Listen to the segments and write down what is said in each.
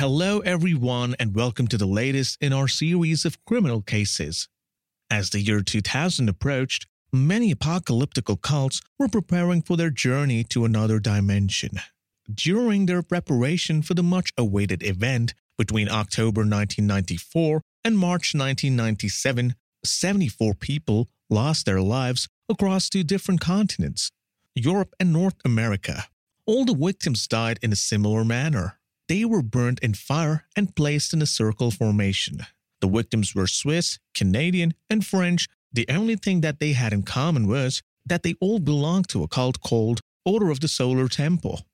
Hello, everyone, and welcome to the latest in our series of criminal cases. As the year 2000 approached, many apocalyptical cults were preparing for their journey to another dimension. During their preparation for the much awaited event between October 1994 and March 1997, 74 people lost their lives across two different continents, Europe and North America. All the victims died in a similar manner. They were burned in fire and placed in a circle formation. The victims were Swiss, Canadian, and French. The only thing that they had in common was that they all belonged to a cult called Order of the Solar Temple.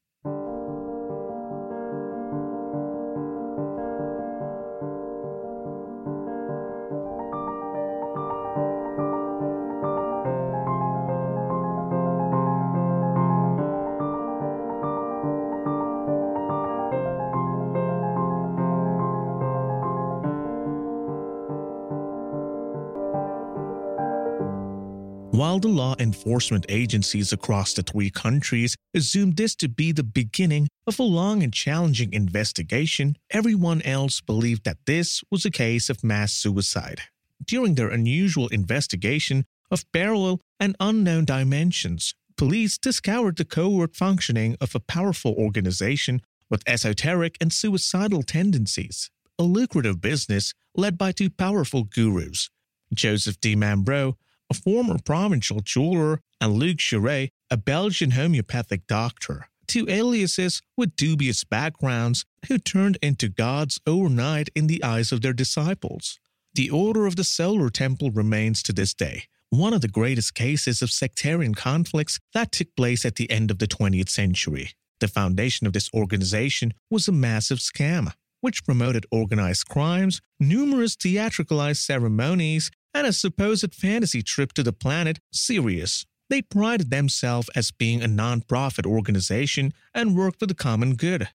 Enforcement agencies across the three countries assumed this to be the beginning of a long and challenging investigation, everyone else believed that this was a case of mass suicide. During their unusual investigation of parallel and unknown dimensions, police discovered the covert functioning of a powerful organization with esoteric and suicidal tendencies, a lucrative business led by two powerful gurus, Joseph Di Mambro a former provincial jeweler, and Luc Jouret, a Belgian homeopathic doctor, two aliases with dubious backgrounds who turned into gods overnight in the eyes of their disciples. The Order of the Solar Temple remains to this day one of the greatest cases of sectarian conflicts that took place at the end of the 20th century. The foundation of this organization was a massive scam, which promoted organized crimes, numerous theatricalized ceremonies, and a supposed fantasy trip to the planet Sirius. They prided themselves as being a non-profit organization and worked for the common good.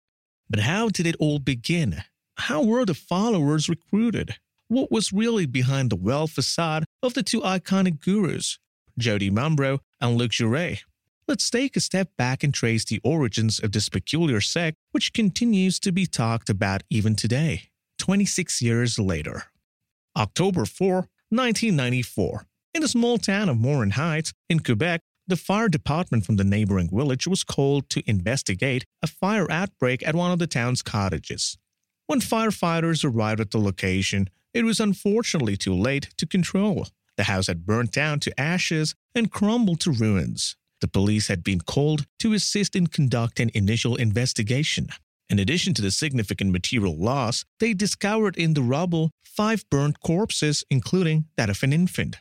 But how did it all begin? How were the followers recruited? What was really behind the well facade of the two iconic gurus, Joe Di Mambro and Luc Jouret? Let's take a step back and trace the origins of this peculiar sect, which continues to be talked about even today, 26 years later. October 4, 1994. In the small town of Morin Heights in Quebec, the fire department from the neighboring village was called to investigate a fire outbreak at one of the town's cottages. When firefighters arrived at the location, it was unfortunately too late to control. The house had burnt down to ashes and crumbled to ruins. The police had been called to assist in conducting initial investigation. In addition to the significant material loss, they discovered in the rubble five burnt corpses, including that of an infant.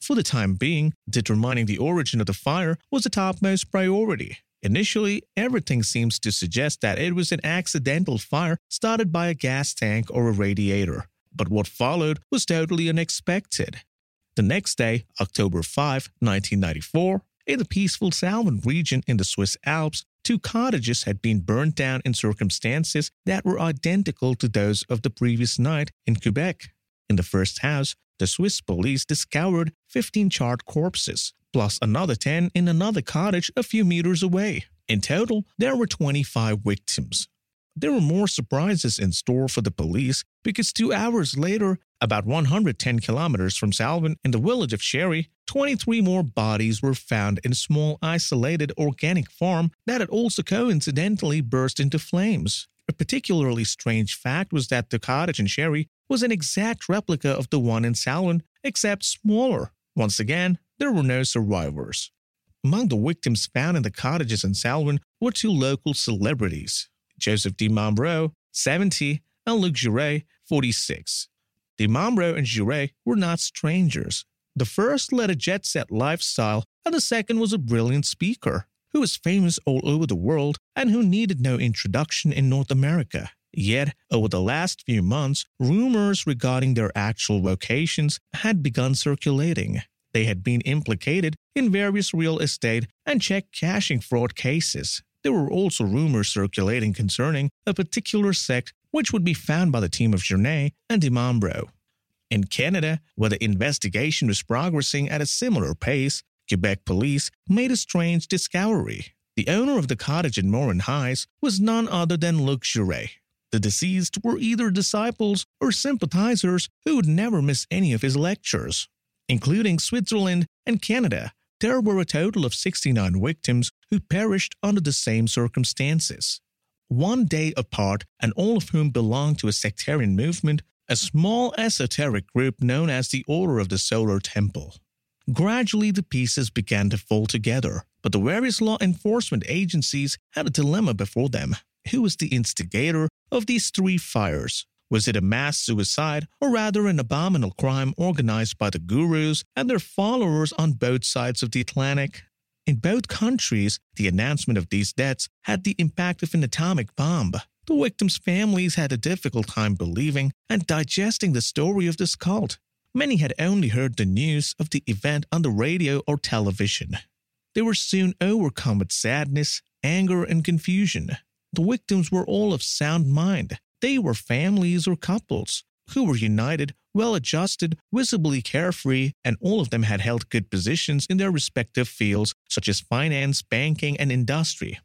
For the time being, determining the origin of the fire was the topmost priority. Initially, everything seems to suggest that it was an accidental fire started by a gas tank or a radiator. But what followed was totally unexpected. The next day, October 5, 1994, in the peaceful Salvan region in the Swiss Alps, two cottages had been burned down in circumstances that were identical to those of the previous night in Quebec. In the first house, the Swiss police discovered 15 charred corpses, plus another 10 in another cottage a few meters away. In total, there were 25 victims. There were more surprises in store for the police because two hours later, about 110 kilometers from Salvan in the village of Cheiry, 23 more bodies were found in a small isolated organic farm that had also coincidentally burst into flames. A particularly strange fact was that the cottage in Cheiry was an exact replica of the one in Salvan, except smaller. Once again, there were no survivors. Among the victims found in the cottages in Salvan were two local celebrities Joseph Di Mambro, 70, and Luc Jouret, 46. Dimambro and Jouret were not strangers. The first led a jet set lifestyle, and the second was a brilliant speaker who was famous all over the world and who needed no introduction in North America. Yet, over the last few months, rumors regarding their actual vocations had begun circulating. They had been implicated in various real estate and check cashing fraud cases. There were also rumors circulating concerning a particular sect which would be found by the team of Jouret and Dimambro. In Canada, where the investigation was progressing at a similar pace, Quebec police made a strange discovery. The owner of the cottage in Morin Heights was none other than Luc Jouret. The deceased were either disciples or sympathizers who would never miss any of his lectures. Including Switzerland and Canada, there were a total of 69 victims who perished under the same circumstances. One day apart, and all of whom belonged to a sectarian movement, a small esoteric group known as the Order of the Solar Temple. Gradually, the pieces began to fall together, but the various law enforcement agencies had a dilemma before them. Who was the instigator of these three fires? Was it a mass suicide, or rather an abominable crime organized by the gurus and their followers on both sides of the Atlantic? In both countries, the announcement of these deaths had the impact of an atomic bomb. The victims' families had a difficult time believing and digesting the story of this cult. Many had only heard the news of the event on the radio or television. They were soon overcome with sadness, anger, and confusion. The victims were all of sound mind. They were families or couples who were united, well adjusted, visibly carefree, and all of them had held good positions in their respective fields, such as finance, banking, and industry.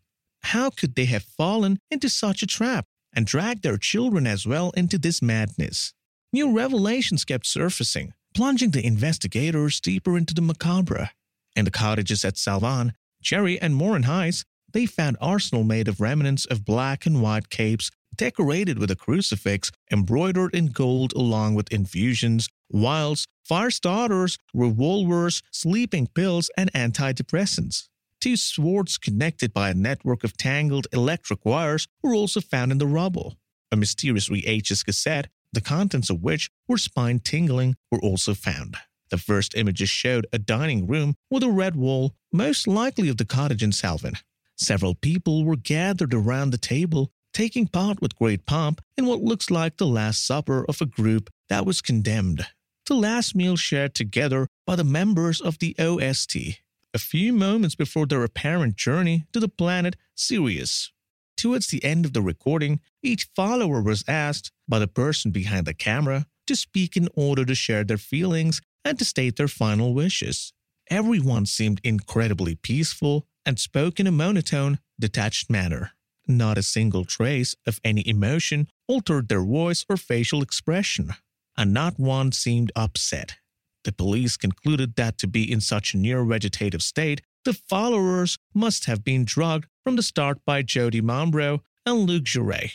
How could they have fallen into such a trap and dragged their children as well into this madness? New revelations kept surfacing, plunging the investigators deeper into the macabre. In the cottages at Salvan, Cheiry, and Morin Heights, they found arsenal made of remnants of black and white capes decorated with a crucifix embroidered in gold along with infusions, vials, fire starters, revolvers, sleeping pills, and antidepressants. Two swords connected by a network of tangled electric wires were also found in the rubble. A mysterious VHS cassette the contents of which were spine tingling, were also found. The first images showed a dining room with a red wall, most likely of the cottage in Salvan. Several people were gathered around the table, taking part with great pomp in what looks like the last supper of a group that was condemned. The last meal shared together by the members of the OST, a few moments before their apparent journey to the planet Sirius. Towards the end of the recording, each follower was asked by the person behind the camera to speak in order to share their feelings and to state their final wishes. Everyone seemed incredibly peaceful and spoke in a monotone, detached manner. Not a single trace of any emotion altered their voice or facial expression, and not one seemed upset. The police concluded that to be in such a near vegetative state the followers must have been drugged from the start by Joe Dimambro and Luc Jouret.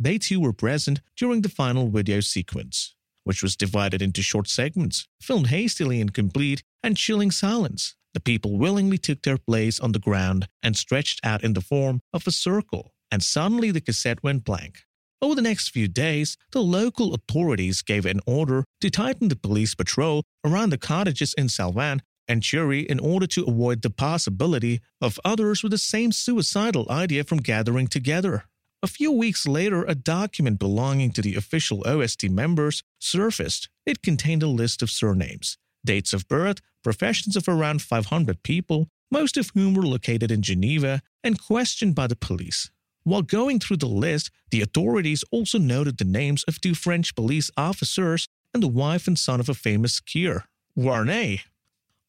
They too were present during the final video sequence, which was divided into short segments, filmed hastily in complete and chilling silence. The people willingly took their place on the ground and stretched out in the form of a circle, and suddenly the cassette went blank. Over the next few days, the local authorities gave an order to tighten the police patrol around the cottages in Salvan and Cheiry in order to avoid the possibility of others with the same suicidal idea from gathering together. A few weeks later, a document belonging to the official OST members surfaced. It contained a list of surnames, dates of birth, professions of around 500 people, most of whom were located in Geneva and questioned by the police. While going through the list, the authorities also noted the names of two French police officers and the wife and son of a famous skier, Vuarnet.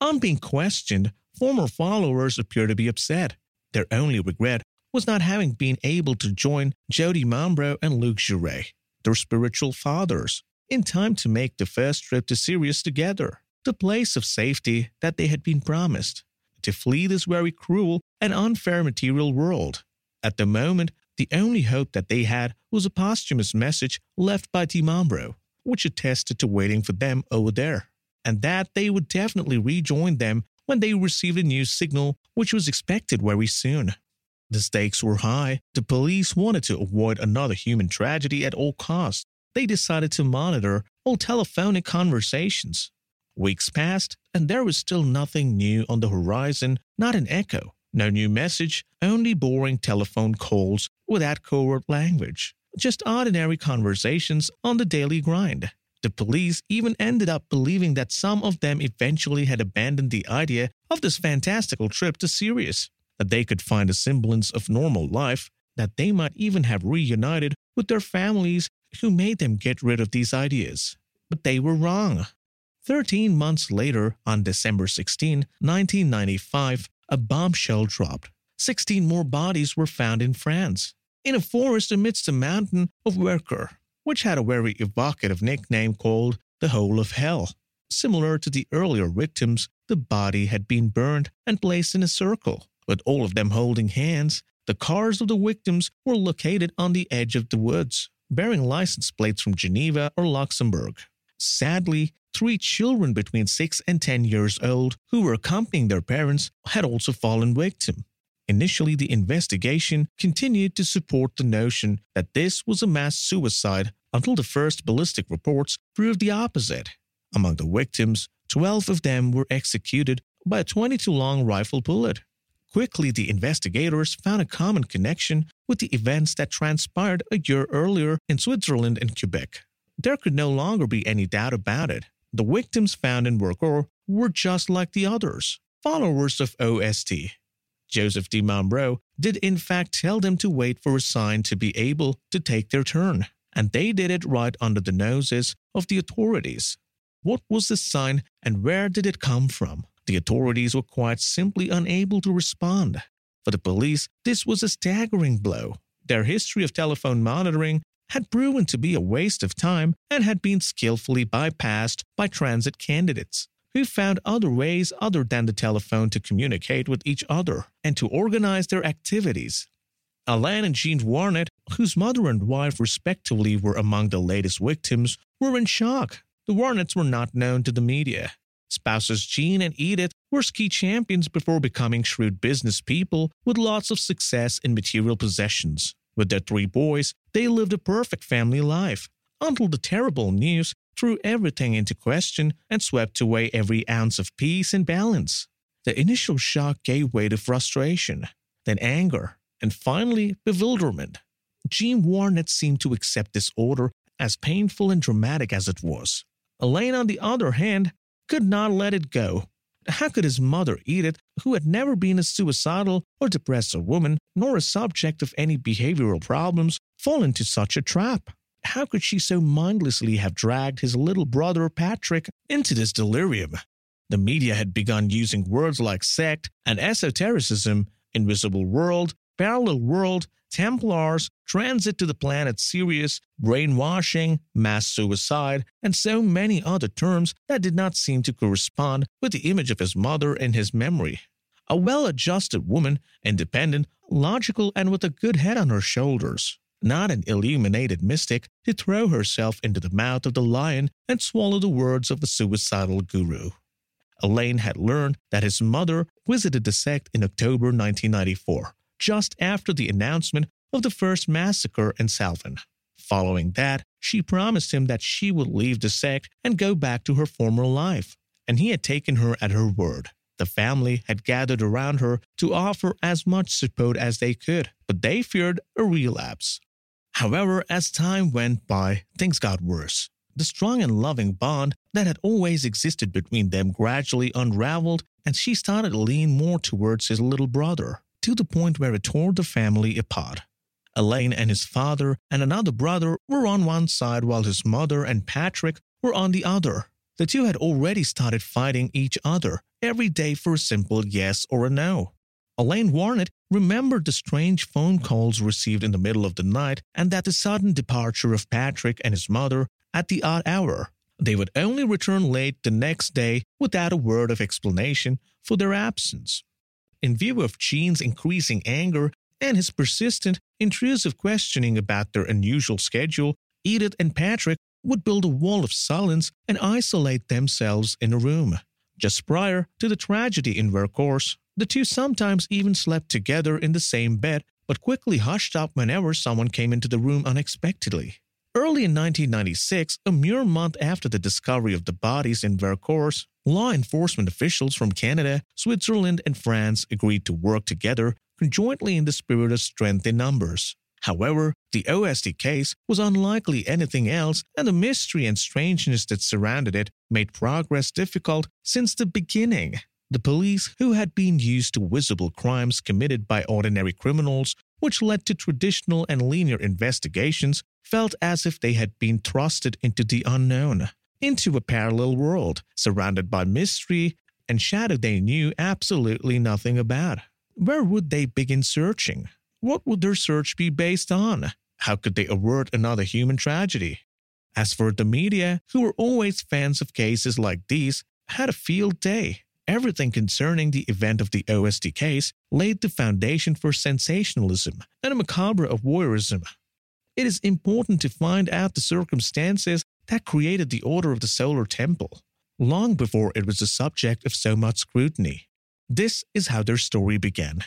On being questioned, former followers appear to be upset. Their only regret was not having been able to join Joe Mambro and Luc Jouret, their spiritual fathers, in time to make the first trip to Sirius together, the place of safety that they had been promised, to flee this very cruel and unfair material world. At the moment, the only hope that they had was a posthumous message left by Dimambro, which attested to waiting for them over there and that they would definitely rejoin them when they received a new signal, which was expected very soon. The stakes were high. The police wanted to avoid another human tragedy at all costs. They decided to monitor all telephonic conversations. Weeks passed, and there was still nothing new on the horizon, not an echo, no new message, only boring telephone calls without covert language, just ordinary conversations on the daily grind. The police even ended up believing that some of them eventually had abandoned the idea of this fantastical trip to Sirius, that they could find a semblance of normal life, that they might even have reunited with their families who made them get rid of these ideas. But they were wrong. Thirteen months later, on December 16, 1995, a bombshell dropped. Sixteen more bodies were found in France, in a forest amidst the mountain of Vercors, which had a very evocative nickname called the Hole of Hell. Similar to the earlier victims, the body had been burned and placed in a circle, with all of them holding hands. The cars of the victims were located on the edge of the woods, bearing license plates from Geneva or Luxembourg. Sadly, three children between 6 and 10 years old who were accompanying their parents had also fallen victim. Initially, the investigation continued to support the notion that this was a mass suicide until the first ballistic reports proved the opposite. Among the victims, 12 of them were executed by a 22 long rifle bullet. Quickly, the investigators found a common connection with the events that transpired a year earlier in Switzerland and Quebec. There could no longer be any doubt about it. The victims found in Vercors were just like the others, followers of OST. Joseph Di Mambro did in fact tell them to wait for a sign to be able to take their turn, and they did it right under the noses of the authorities. What was the sign and where did it come from? The authorities were quite simply unable to respond. For the police, this was a staggering blow. Their history of telephone monitoring had proven to be a waste of time and had been skillfully bypassed by transit candidates who found other ways other than the telephone to communicate with each other and to organize their activities. Alain and Jean Vuarnet, whose mother and wife respectively were among the latest victims, were in shock. The Vuarnets were not known to the media. Spouses Jean and Edith were ski champions before becoming shrewd business people with lots of success in material possessions. With their three boys, they lived a perfect family life until the terrible news threw everything into question and swept away every ounce of peace and balance. The initial shock gave way to frustration, then anger, and finally bewilderment. Jean Vuarnet seemed to accept this order as painful and dramatic as it was. Alain, on the other hand, could not let it go. How could his mother, Edith, who had never been a suicidal or depressed woman, nor a subject of any behavioral problems, fall into such a trap? How could she so mindlessly have dragged his little brother Patrick into this delirium? The media had begun using words like sect and esotericism, invisible world, parallel world, Templars, transit to the planet Sirius, brainwashing, mass suicide, and so many other terms that did not seem to correspond with the image of his mother in his memory. A well adjusted woman, independent, logical, and with a good head on her shoulders. Not an illuminated mystic to throw herself into the mouth of the lion and swallow the words of the suicidal guru. Alain had learned that his mother visited the sect in October 1994 just after the announcement of the first massacre in Salvan. Following that, she promised him that she would leave the sect and go back to her former life, and he had taken her at her word. The family had gathered around her to offer as much support as they could, but they feared a relapse. However, as time went by, things got worse. The strong and loving bond that had always existed between them gradually unraveled, and she started to lean more towards his little brother to the point where it tore the family apart. Alain and his father and another brother were on one side while his mother and Patrick were on the other. The two had already started fighting each other every day for a simple yes or a no. Alain Vuarnet remembered the strange phone calls received in the middle of the night and that the sudden departure of Patrick and his mother at the odd hour. They would only return late the next day without a word of explanation for their absence. In view of Jean's increasing anger and his persistent, intrusive questioning about their unusual schedule, Edith and Patrick would build a wall of silence and isolate themselves in a room. Just prior to the tragedy in Vercors, the two sometimes even slept together in the same bed, but quickly hushed up whenever someone came into the room unexpectedly. Early in 1996, a mere month after the discovery of the bodies in Vercors, law enforcement officials from Canada, Switzerland, and France agreed to work together conjointly in the spirit of strength in numbers. However, the OST case was unlikely anything else, and the mystery and strangeness that surrounded it made progress difficult since the beginning. The police, who had been used to visible crimes committed by ordinary criminals, which led to traditional and linear investigations, felt as if they had been thrusted into the unknown, into a parallel world surrounded by mystery and shadow they knew absolutely nothing about. Where would they begin searching? What would their search be based on? How could they avert another human tragedy? As for the media, who were always fans of cases like these, had a field day. Everything concerning the event of the OST case laid the foundation for sensationalism and a macabre of voyeurism. It is important to find out the circumstances that created the Order of the Solar Temple, long before it was the subject of so much scrutiny. This is how their story began.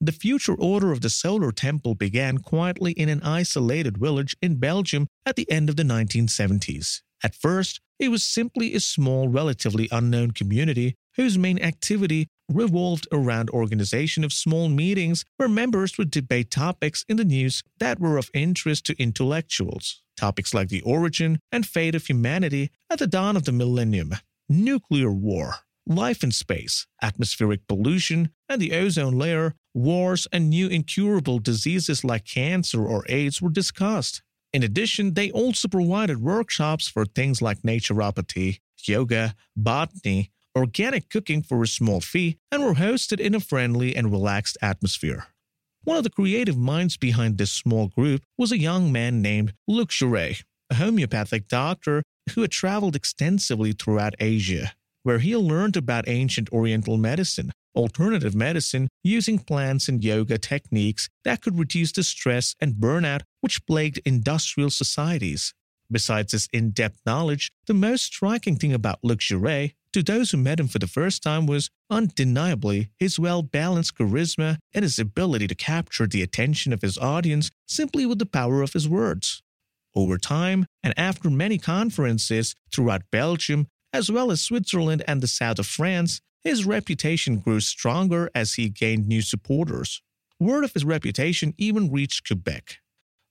The future order of the Solar Temple began quietly in an isolated village in Belgium at the end of the 1970s. At first, it was simply a small, relatively unknown community whose main activity revolved around organization of small meetings where members would debate topics in the news that were of interest to intellectuals. Topics like the origin and fate of humanity at the dawn of the millennium, nuclear war, life in space, atmospheric pollution and the ozone layer, wars, and new incurable diseases like cancer or AIDS were discussed. In addition, they also provided workshops for things like naturopathy, yoga, botany, organic cooking for a small fee, and were hosted in a friendly and relaxed atmosphere. One of the creative minds behind this small group was a young man named Luc Jouret, a homeopathic doctor who had traveled extensively throughout Asia, where he learned about ancient Oriental medicine, alternative medicine using plants and yoga techniques that could reduce the stress and burnout which plagued industrial societies. Besides his in depth knowledge, the most striking thing about Luc Jouret to those who met him for the first time was undeniably his well balanced charisma and his ability to capture the attention of his audience simply with the power of his words. Over time, and after many conferences throughout Belgium, as well as Switzerland and the south of France, his reputation grew stronger as he gained new supporters. Word of his reputation even reached Quebec.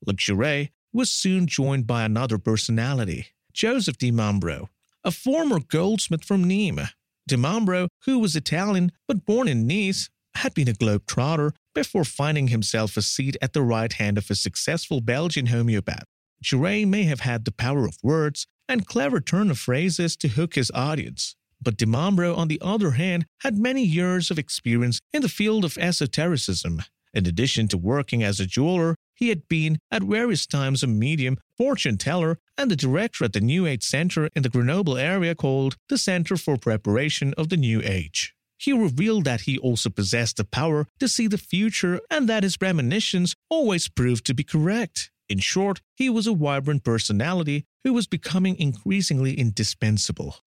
Jouret was soon joined by another personality, Joseph Di Mambro, a former goldsmith from Nîmes. Di Mambro, who was Italian but born in Nice, had been a globetrotter before finding himself a seat at the right hand of a successful Belgian homeopath. Jouret may have had the power of words and clever turn of phrases to hook his audience, but Di Mambro, on the other hand, had many years of experience in the field of esotericism. In addition to working as a jeweler, he had been at various times a medium, fortune teller, and the director at the New Age Center in the Grenoble area called the Center for Preparation of the New Age. He revealed that he also possessed the power to see the future and that his premonitions always proved to be correct. In short, he was a vibrant personality who was becoming increasingly indispensable.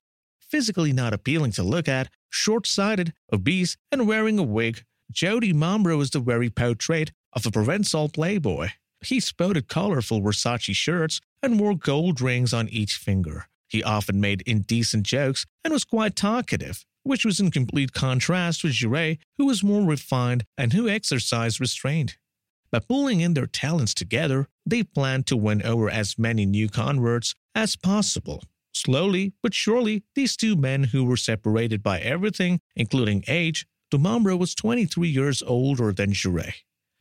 Physically not appealing to look at, short sighted, obese, and wearing a wig, Joe Di Mambro was the very portrait of a Provençal playboy. He sported colorful Versace shirts and wore gold rings on each finger. He often made indecent jokes and was quite talkative, which was in complete contrast with Jouret, who was more refined and who exercised restraint. By pulling in their talents together, they planned to win over as many new converts as possible. Slowly but surely, these two men who were separated by everything, including age, Di Mambro was 23 years older than Jouret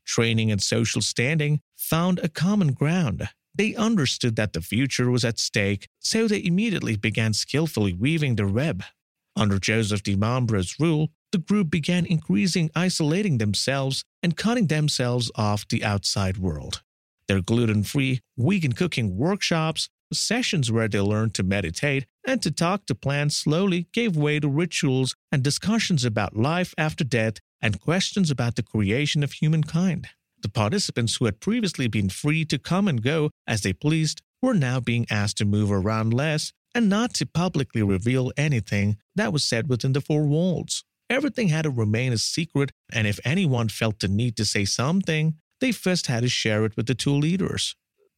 training, and social standing found a common ground. They understood that the future was at stake, so they immediately began skillfully weaving the web. Under Joseph Di Mambro's rule, the group began increasing isolating themselves and cutting themselves off the outside world. Their gluten free, vegan cooking workshops, sessions where they learned to meditate and to talk to plants slowly gave way to rituals and discussions about life after death and questions about the creation of humankind. The participants who had previously been free to come and go as they pleased were now being asked to move around less and not to publicly reveal anything that was said within the four walls. Everything had to remain a secret, and if anyone felt the need to say something, they first had to share it with the two leaders.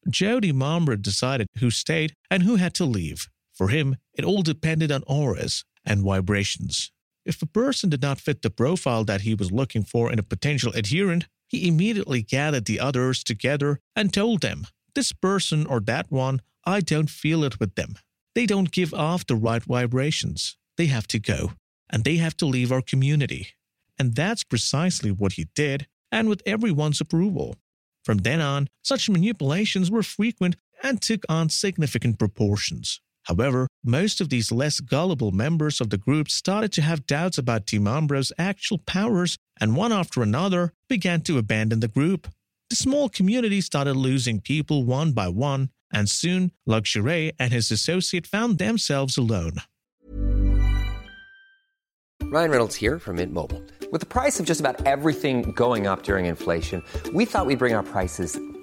Joe DiMambro decided who stayed and who had to leave. For him, it all depended on auras and vibrations. If a person did not fit the profile that he was looking for in a potential adherent, he immediately gathered the others together and told them, This person or that one, I don't feel it with them. They don't give off the right vibrations. They have to go, and they have to leave our community. And that's precisely what he did, and with everyone's approval. From then on, such manipulations were frequent and took on significant proportions. However, most of these less gullible members of the group started to have doubts about DiMambro's actual powers, and one after another began to abandon the group. The small community started losing people one by one, and soon Luc Jouret and his associate found themselves alone. Ryan Reynolds here from Mint Mobile. With the price of just about everything going up during inflation, we thought we'd bring our prices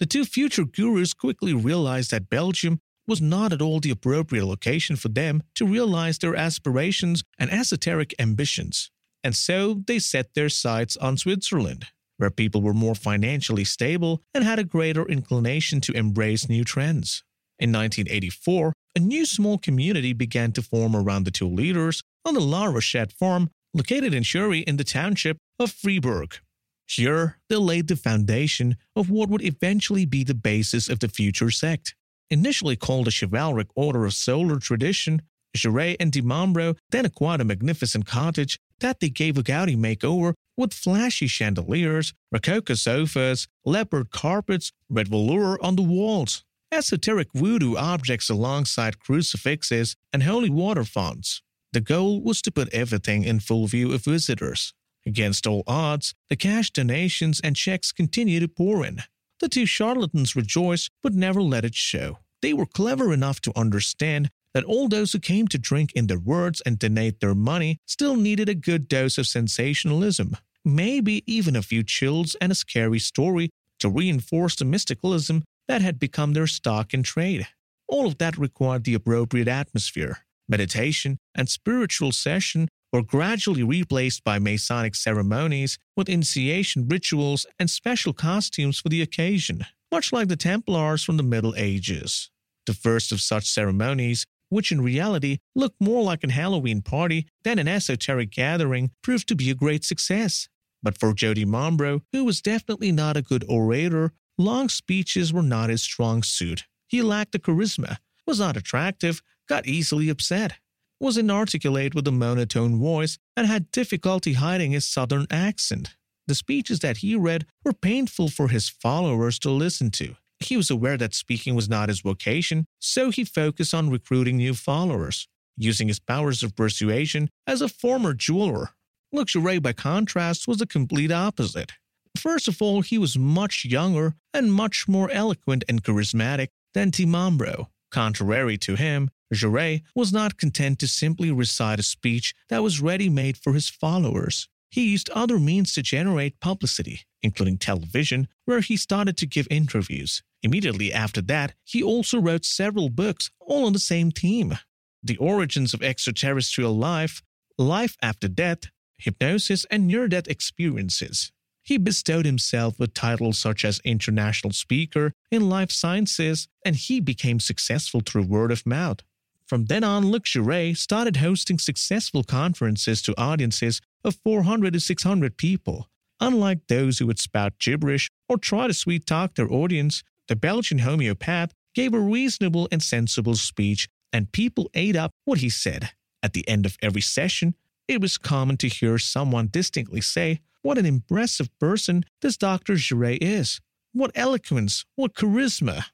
The two future gurus quickly realized that Belgium was not at all the appropriate location for them to realize their aspirations and esoteric ambitions. And so they set their sights on Switzerland, where people were more financially stable and had a greater inclination to embrace new trends. In 1984, a new small community began to form around the two leaders on the La Rochette farm located in Cheiry in the township of Fribourg. Here, they laid the foundation of what would eventually be the basis of the future sect. Initially called the Chivalric Order of Solar Tradition, Jouret and DiMambro then acquired a magnificent cottage that they gave a gaudy makeover with flashy chandeliers, rococo sofas, leopard carpets, red velour on the walls, esoteric voodoo objects alongside crucifixes, and holy water fonts. The goal was to put everything in full view of visitors. Against all odds, the cash donations and checks continued to pour in. The two charlatans rejoiced but never let it show. They were clever enough to understand that all those who came to drink in their words and donate their money still needed a good dose of sensationalism, maybe even a few chills and a scary story to reinforce the mysticalism that had become their stock in trade. All of that required the appropriate atmosphere. Meditation and spiritual session were gradually replaced by Masonic ceremonies with initiation rituals and special costumes for the occasion, much like the Templars from the Middle Ages. The first of such ceremonies, which in reality looked more like a Halloween party than an esoteric gathering, proved to be a great success. But for Joe DiMambro, who was definitely not a good orator, long speeches were not his strong suit. He lacked the charisma, was not attractive, got easily upset was inarticulate with a monotone voice and had difficulty hiding his southern accent. The speeches that he read were painful for his followers to listen to. He was aware that speaking was not his vocation, so he focused on recruiting new followers, using his powers of persuasion as a former jeweler. Luc Jouret, by contrast, was the complete opposite. First of all, he was much younger and much more eloquent and charismatic than Di Mambro. Contrary to him, Jouret was not content to simply recite a speech that was ready made for his followers. He used other means to generate publicity, including television, where he started to give interviews. Immediately after that, he also wrote several books, all on the same theme The Origins of Extraterrestrial Life, Life After Death, Hypnosis, and Near Death Experiences. He bestowed himself with titles such as International Speaker in Life Sciences, and he became successful through word of mouth. From then on, Luc Jouret started hosting successful conferences to audiences of 400 to 600 people. Unlike those who would spout gibberish or try to sweet talk their audience, the Belgian homeopath gave a reasonable and sensible speech and people ate up what he said. At the end of every session, it was common to hear someone distinctly say, What an impressive person this Dr. Jouret is! What eloquence! What charisma!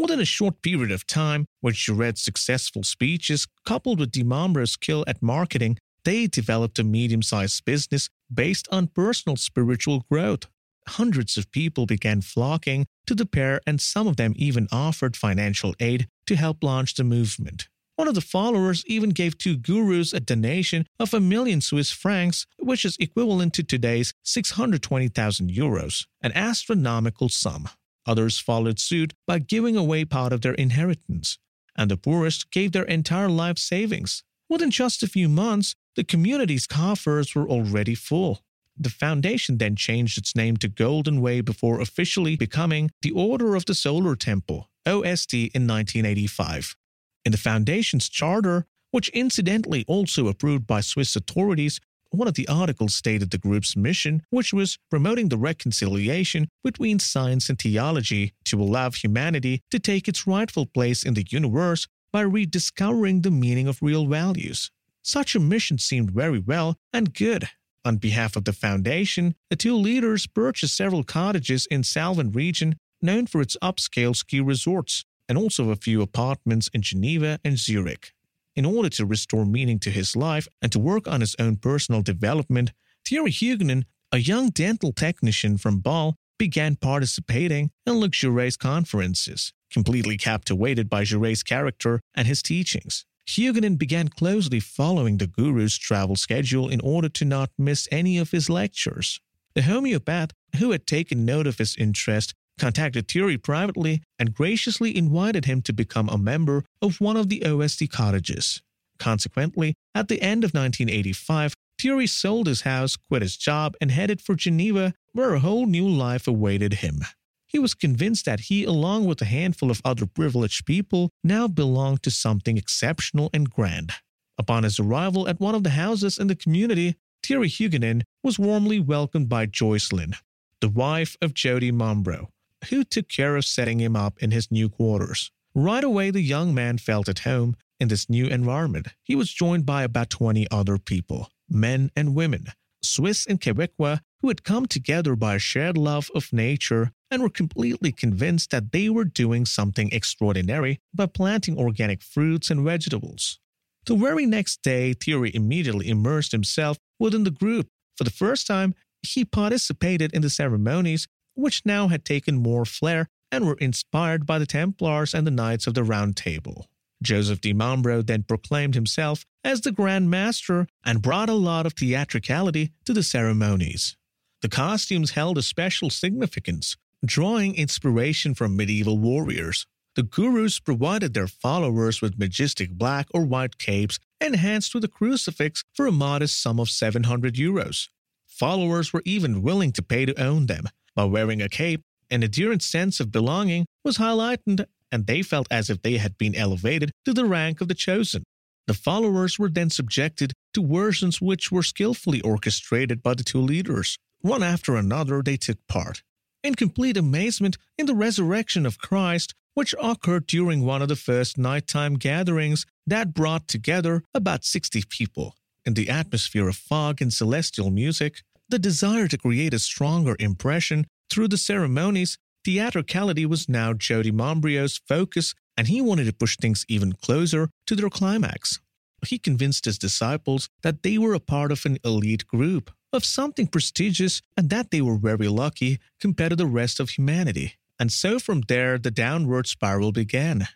Within a short period of time, with Jouret's successful speeches coupled with Dimambro's skill at marketing, they developed a medium sized business based on personal spiritual growth. Hundreds of people began flocking to the pair, and some of them even offered financial aid to help launch the movement. One of the followers even gave two gurus a donation of a million Swiss francs, which is equivalent to today's 620,000 euros, an astronomical sum. Others followed suit by giving away part of their inheritance, and the poorest gave their entire life savings. Within just a few months, the community's coffers were already full. The foundation then changed its name to Golden Way before officially becoming the Order of the Solar Temple, OST, in 1985. In the foundation's charter, which incidentally also approved by Swiss authorities, one of the articles stated the group's mission, which was promoting the reconciliation between science and theology to allow humanity to take its rightful place in the universe by rediscovering the meaning of real values. Such a mission seemed very well and good. On behalf of the foundation, the two leaders purchased several cottages in Salvan region known for its upscale ski resorts and also a few apartments in Geneva and Zurich. In order to restore meaning to his life and to work on his own personal development, Thierry Huguenin, a young dental technician from Bâle, began participating in Jouret's conferences, completely captivated by Jouret's character and his teachings. Huguenin began closely following the guru's travel schedule in order to not miss any of his lectures. The homeopath, who had taken note of his interest, contacted Thierry privately and graciously invited him to become a member of one of the OST cottages. Consequently, at the end of 1985, Thierry sold his house, quit his job, and headed for Geneva, where a whole new life awaited him. He was convinced that he, along with a handful of other privileged people, now belonged to something exceptional and grand. Upon his arrival at one of the houses in the community, Thierry Huguenin was warmly welcomed by Joycelyn, the wife of Joe Di Mambro, who took care of setting him up in his new quarters. Right away, the young man felt at home in this new environment. He was joined by about 20 other people, men and women, Swiss and Quebecois, who had come together by a shared love of nature and were completely convinced that they were doing something extraordinary by planting organic fruits and vegetables. The very next day, Thierry immediately immersed himself within the group. For the first time, he participated in the ceremonies which now had taken more flair and were inspired by the Templars and the Knights of the Round Table. Joseph di Mambro then proclaimed himself as the Grand Master and brought a lot of theatricality to the ceremonies. The costumes held a special significance, drawing inspiration from medieval warriors. The gurus provided their followers with majestic black or white capes enhanced with a crucifix for a modest sum of 700 euros. Followers were even willing to pay to own them, by wearing a cape, an adherent sense of belonging was highlighted, and they felt as if they had been elevated to the rank of the chosen. The followers were then subjected to versions which were skillfully orchestrated by the two leaders. One after another, they took part. In complete amazement in the resurrection of Christ, which occurred during one of the first nighttime gatherings that brought together about 60 people. In the atmosphere of fog and celestial music, the desire to create a stronger impression through the ceremonies, theatricality was now Joe Di Mambro's focus, and he wanted to push things even closer to their climax. He convinced his disciples that they were a part of an elite group, of something prestigious, and that they were very lucky compared to the rest of humanity. And so from there, the downward spiral began.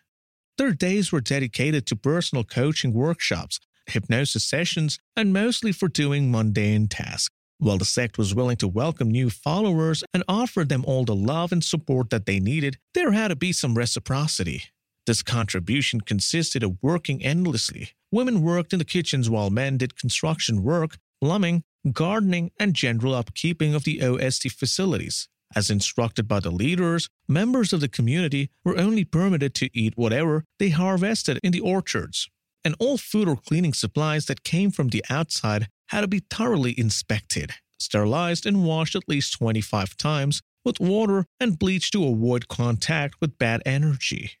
Their days were dedicated to personal coaching workshops, hypnosis sessions, and mostly for doing mundane tasks. While the sect was willing to welcome new followers and offer them all the love and support that they needed, there had to be some reciprocity. This contribution consisted of working endlessly. Women worked in the kitchens while men did construction work, plumbing, gardening, and general upkeeping of the OST facilities. As instructed by the leaders, members of the community were only permitted to eat whatever they harvested in the orchards, and all food or cleaning supplies that came from the outside had to be thoroughly inspected, sterilized, and washed at least 25 times with water and bleach to avoid contact with bad energy.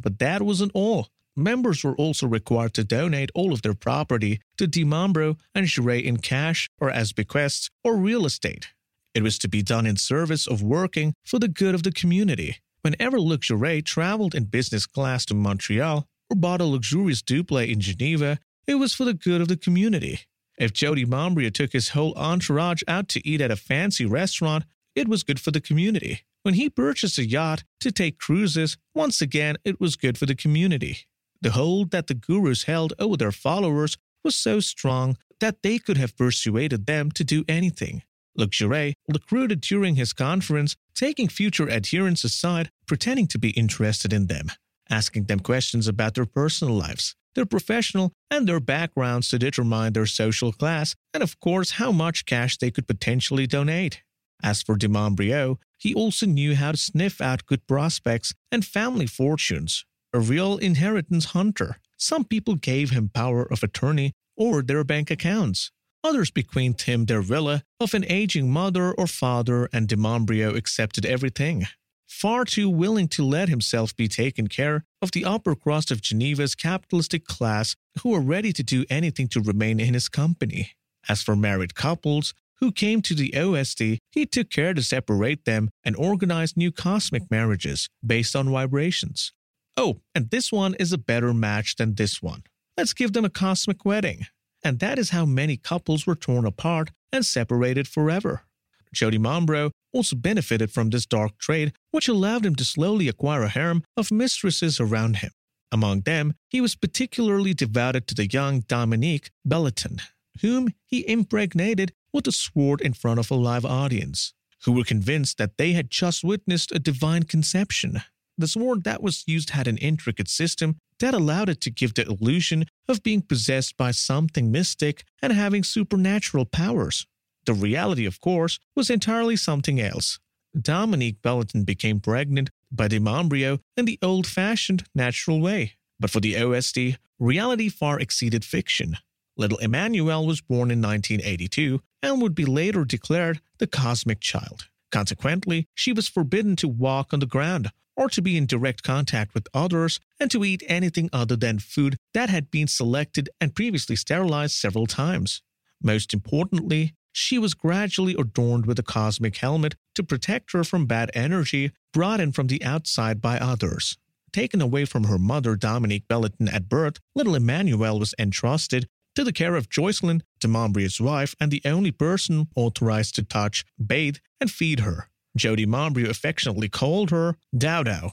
But that wasn't all. members were also required to donate all of their property to Di Mambro and Jouret in cash or as bequests or real estate. It was to be done in service of working for the good of the community. Whenever Luc traveled in business class to Montreal or bought a luxurious duplex in Geneva, it was for the good of the community. If Joe Di Mambro took his whole entourage out to eat at a fancy restaurant, it was good for the community. When he purchased a yacht to take cruises, once again it was good for the community. The hold that the gurus held over their followers was so strong that they could have persuaded them to do anything. Jouret recruited during his conference, taking future adherents aside, pretending to be interested in them, asking them questions about their personal lives, their professional, and their backgrounds to determine their social class, and of course, how much cash they could potentially donate. As for Di Mambro, he also knew how to sniff out good prospects and family fortunes. A real inheritance hunter. Some people gave him power of attorney or their bank accounts. Others bequeathed him their villa of an aging mother or father, and Di Mambro accepted everything. Far too willing to let himself be taken care of the upper crust of Geneva's capitalistic class who were ready to do anything to remain in his company. As for married couples, who came to the OST, he took care to separate them and organized new cosmic marriages based on vibrations. Oh, and this one is a better match than this one. Let's give them a cosmic wedding. And that is how many couples were torn apart and separated forever. Joe Di Mambro also benefited from this dark trade, which allowed him to slowly acquire a harem of mistresses around him. Among them, he was particularly devoted to the young Dominique Bellaton, whom he impregnated with a sword in front of a live audience, who were convinced that they had just witnessed a divine conception. The sword that was used had an intricate system that allowed it to give the illusion of being possessed by something mystic and having supernatural powers. The reality, of course, was entirely something else. Dominique Bellaton became pregnant by Di Mambro in the old fashioned, natural way. But for the OST, reality far exceeded fiction. Little Emmanuel was born in 1982 and would be later declared the cosmic child. Consequently, she was forbidden to walk on the ground or to be in direct contact with others and to eat anything other than food that had been selected and previously sterilized several times. Most importantly, she was gradually adorned with a cosmic helmet to protect her from bad energy brought in from the outside by others. Taken away from her mother, Dominique Bellaton, at birth, little Emmanuel was entrusted to the care of Jocelyn, Di Mambro's wife, and the only person authorized to touch, bathe, and feed her. Joe Di Mambro affectionately called her Dowdow.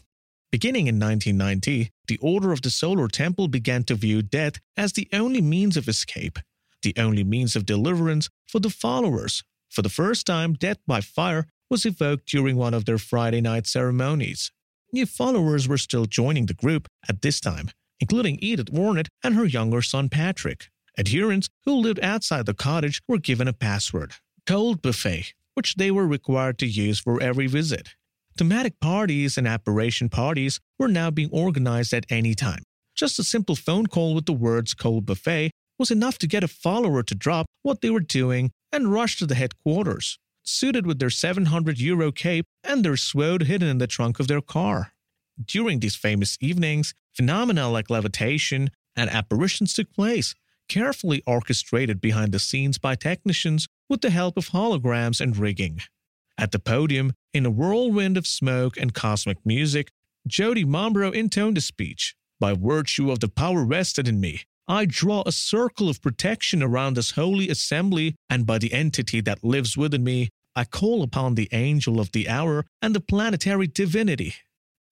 Beginning in 1990, the Order of the Solar Temple began to view death as the only means of escape, the only means of deliverance for the followers. For the first time, death by fire was evoked during one of their Friday night ceremonies. New followers were still joining the group at this time, including Edith Vuarnet and her younger son Patrick. Adherents who lived outside the cottage were given a password, cold buffet, which they were required to use for every visit. Thematic parties and apparition parties were now being organized at any time. Just a simple phone call with the words cold buffet was enough to get a follower to drop what they were doing and rush to the headquarters, suited with their 700 euro cape and their sword hidden in the trunk of their car. During these famous evenings, phenomena like levitation and apparitions took place, carefully orchestrated behind the scenes by technicians with the help of holograms and rigging. At the podium, in a whirlwind of smoke and cosmic music, Joe Di Mambro intoned a speech. By virtue of the power vested in me, I draw a circle of protection around this holy assembly, and by the entity that lives within me, I call upon the angel of the hour and the planetary divinity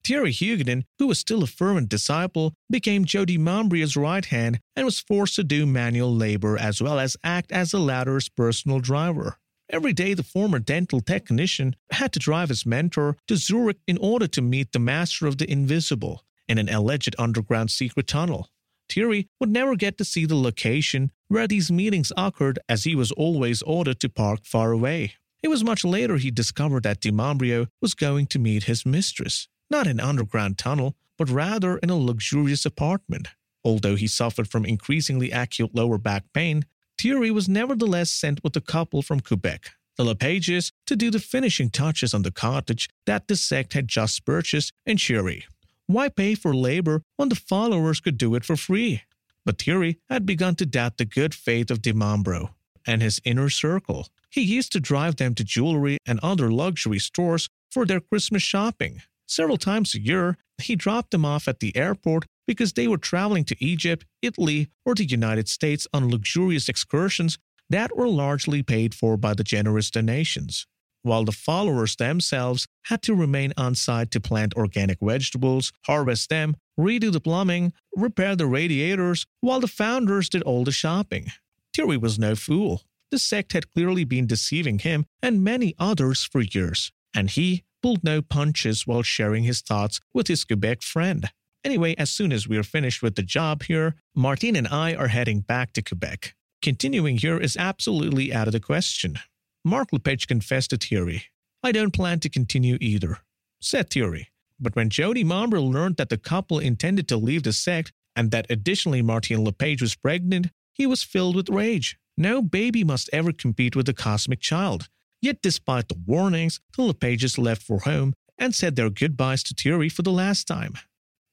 Thierry Huguenin, who was still a fervent disciple, became Joe Di Mambro's right hand and was forced to do manual labor as well as act as the latter's personal driver. Every day, the former dental technician had to drive his mentor to Zurich in order to meet the master of the invisible in an alleged underground secret tunnel. Thierry would never get to see the location where these meetings occurred as he was always ordered to park far away. It was much later he discovered that Di Mambro was going to meet his mistress not in an underground tunnel, but rather in a luxurious apartment. Although he suffered from increasingly acute lower back pain, Thierry was nevertheless sent with a couple from Quebec, the LePages, to do the finishing touches on the cottage that the sect had just purchased in Cheiry. Why pay for labor when the followers could do it for free? But Thierry had begun to doubt the good faith of Di Mambro and his inner circle. He used to drive them to jewelry and other luxury stores for their Christmas shopping. Several times a year, he dropped them off at the airport because they were traveling to Egypt, Italy, or the United States on luxurious excursions that were largely paid for by the generous donations, while the followers themselves had to remain on site to plant organic vegetables, harvest them, redo the plumbing, repair the radiators, while the founders did all the shopping. Thierry was no fool. The sect had clearly been deceiving him and many others for years, and he pulled no punches while sharing his thoughts with his Quebec friend. Anyway, as soon as we're finished with the job here, Martine and I are heading back to Quebec. Continuing here is absolutely out of the question. Mark Lepage confessed to Thierry. I don't plan to continue either, said Thierry. But when Joe Di Mambro learned that the couple intended to leave the sect and that additionally Martine Lepage was pregnant, he was filled with rage. No baby must ever compete with the cosmic child. Yet despite the warnings, the Lepages left for home and said their goodbyes to Thierry for the last time.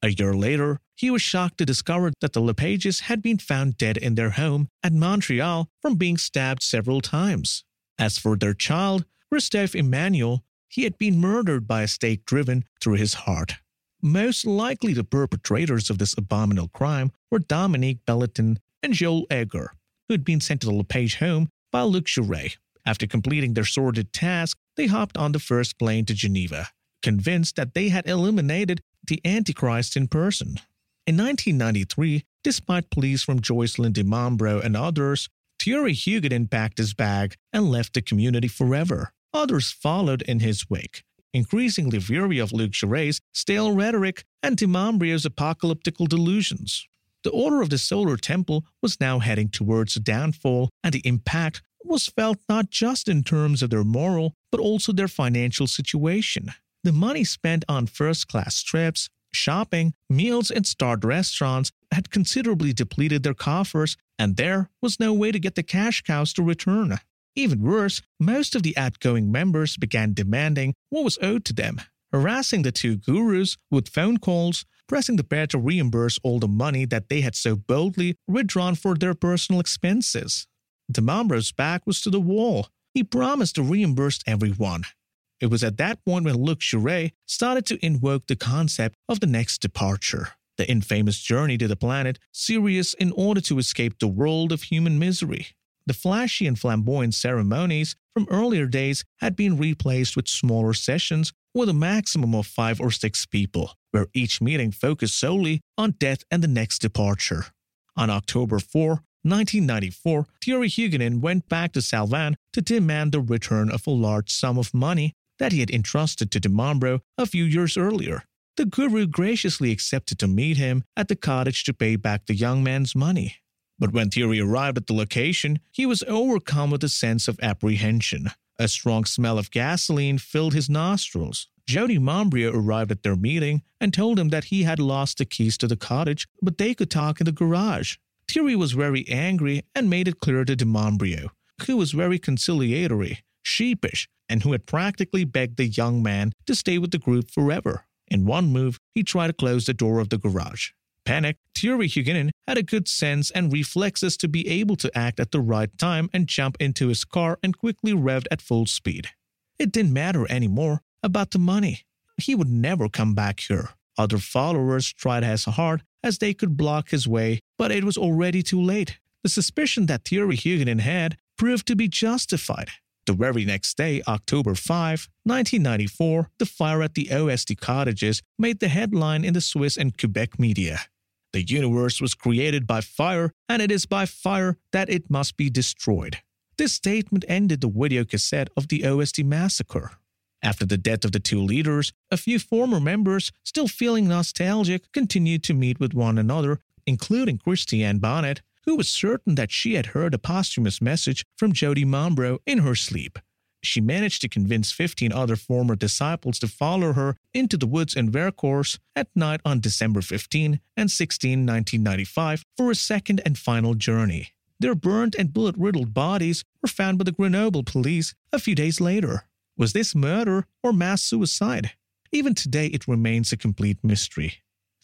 A year later, he was shocked to discover that the Lepages had been found dead in their home at Montreal from being stabbed several times. As for their child, Christophe Emmanuel, he had been murdered by a stake driven through his heart. Most likely the perpetrators of this abominable crime were Dominique Bellaton and Joel Egger, who had been sent to the Lepage home by Luc Jouret. After completing their sordid task, they hopped on the first plane to Geneva, convinced that they had eliminated the Antichrist in person. In 1993, despite pleas from Joycelyn Di Mambro and others, Thierry Huguenin packed his bag and left the community forever. Others followed in his wake, increasingly weary of Luc Jouret's stale rhetoric and Di Mambro's apocalyptical delusions. The Order of the Solar Temple was now heading towards a downfall, and the impact was felt not just in terms of their moral, but also their financial situation. The money spent on first class trips, shopping, meals in starred restaurants had considerably depleted their coffers, and there was no way to get the cash cows to return. Even worse, most of the outgoing members began demanding what was owed to them, harassing the two gurus with phone calls, pressing the pair to reimburse all the money that they had so boldly withdrawn for their personal expenses. Di Mambro's back was to the wall. He promised to reimburse everyone, it was at that point when Luc Jouret started to invoke the concept of the next departure, the infamous journey to the planet Sirius in order to escape the world of human misery. The flashy and flamboyant ceremonies from earlier days had been replaced with smaller sessions with a maximum of five or six people, where each meeting focused solely on death and the next departure. On October 4, 1994, Thierry Huguenin went back to Salvan to demand the return of a large sum of money that he had entrusted to Di Mambro a few years earlier. The guru graciously accepted to meet him at the cottage to pay back the young man's money. But when Thierry arrived at the location, he was overcome with a sense of apprehension. A strong smell of gasoline filled his nostrils. Joe Di Mambro arrived at their meeting and told him that he had lost the keys to the cottage, but they could talk in the garage. Thierry was very angry and made it clear to Di Mambro, who was very conciliatory, sheepish, and who had practically begged the young man to stay with the group forever. In one move, he tried to close the door of the garage. Panicked, Thierry Huguenin had a good sense and reflexes to be able to act at the right time and jump into his car and quickly revved at full speed. It didn't matter anymore about the money. He would never come back here. Other followers tried as hard as they could block his way, but it was already too late. The suspicion that Thierry Huguenin had proved to be justified. The very next day, October 5, 1994, the fire at the OST cottages made the headline in the Swiss and Quebec media. The universe was created by fire, and it is by fire that it must be destroyed. This statement ended the video cassette of the OST massacre. After the death of the two leaders, a few former members, still feeling nostalgic, continued to meet with one another, including Christiane Bonnet, who was certain that she had heard a posthumous message from Joe Di Mambro in her sleep. She managed to convince 15 other former disciples to follow her into the woods in Vercors at night on December 15 and 16, 1995, for a second and final journey. Their burned and bullet riddled bodies were found by the Grenoble police a few days later. Was this murder or mass suicide? even today it remains a complete mystery.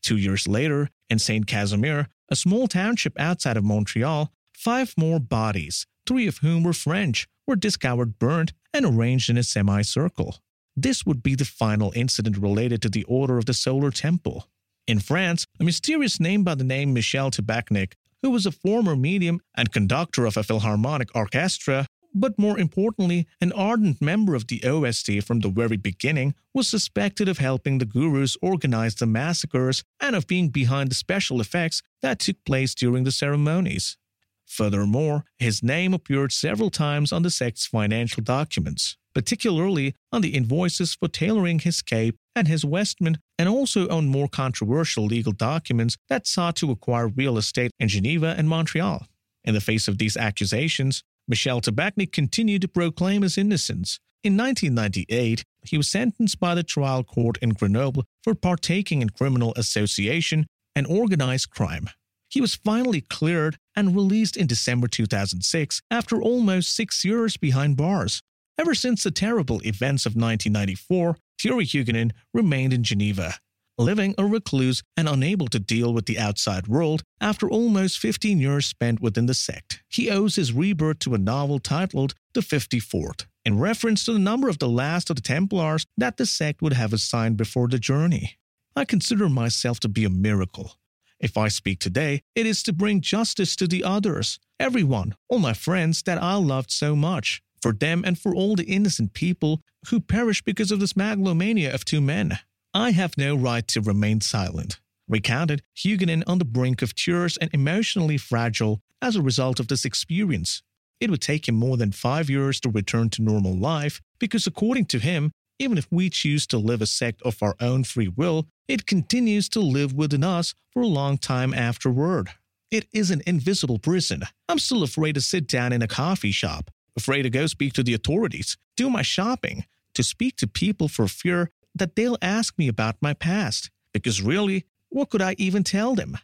Two years later, in St. Casimir, a small township outside of Montreal, five more bodies, three of whom were French, were discovered burnt and arranged in a semicircle. This would be the final incident related to the Order of the Solar Temple. In France, a mysterious name by the name Michel Tabachnik, who was a former medium and conductor of a philharmonic orchestra, but more importantly, an ardent member of the OST from the very beginning, was suspected of helping the gurus organize the massacres and of being behind the special effects that took place during the ceremonies. Furthermore, his name appeared several times on the sect's financial documents, particularly on the invoices for tailoring his cape and his vestment, and also on more controversial legal documents that sought to acquire real estate in Geneva and Montreal. In the face of these accusations, Michel Tabachnik continued to proclaim his innocence. In 1998, he was sentenced by the trial court in Grenoble for partaking in criminal association and organized crime. He was finally cleared and released in December 2006 after almost six years behind bars. Ever since the terrible events of 1994, Thierry Huguenin remained in Geneva living a recluse and unable to deal with the outside world after almost 15 years spent within the sect. He owes his rebirth to a novel titled The 54th, in reference to the number of the last of the Templars that the sect would have assigned before the journey. I consider myself to be a miracle. If I speak today, it is to bring justice to the others, everyone, all my friends that I loved so much, for them and for all the innocent people who perished because of this megalomania of two men. I have no right to remain silent, recounted Huguenin on the brink of tears and emotionally fragile as a result of this experience. It would take him more than five years to return to normal life because, according to him, even if we choose to live a sect of our own free will, it continues to live within us for a long time afterward. It is an invisible prison. I'm still afraid to sit down in a coffee shop, afraid to go speak to the authorities, do my shopping, to speak to people for fear that they'll ask me about my past, because really, what could I even tell them?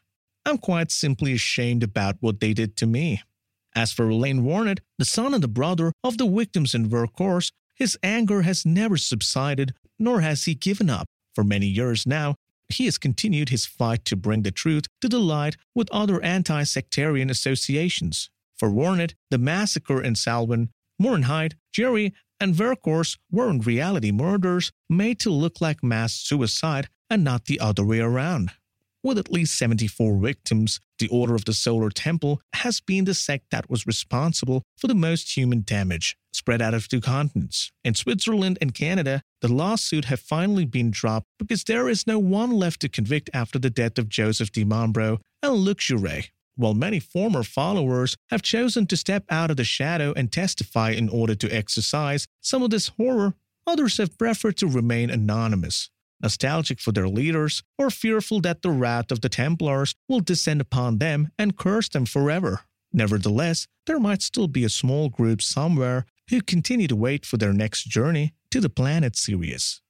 I'm quite simply ashamed about what they did to me. As for Alain Vuarnet, the son and the brother of the victims in Vercors, his anger has never subsided, nor has he given up. For many years now, he has continued his fight to bring the truth to the light with other anti sectarian associations. For Vuarnet, the massacre in Salvan, Morin-Heights, Cheiry, and Vercors were in reality murders made to look like mass suicide and not the other way around. With at least 74 victims, the Order of the Solar Temple has been the sect that was responsible for the most human damage, spread out of two continents. In Switzerland and Canada, the lawsuit have finally been dropped because there is no one left to convict after the death of Joseph Di Mambro and Luc Jouret, while many former followers have chosen to step out of the shadow and testify in order to exercise some of this horror, others have preferred to remain anonymous, nostalgic for their leaders, or fearful that the wrath of the Templars will descend upon them and curse them forever. Nevertheless, there might still be a small group somewhere who continue to wait for their next journey to the planet Sirius.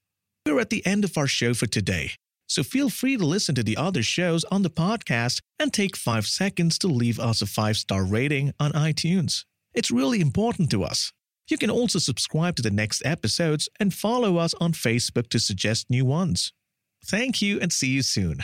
We're at the end of our show for today. So feel free to listen to the other shows on the podcast and take five seconds to leave us a five star rating on iTunes. It's really important to us. You can also subscribe to the next episodes and follow us on Facebook to suggest new ones. Thank you and see you soon.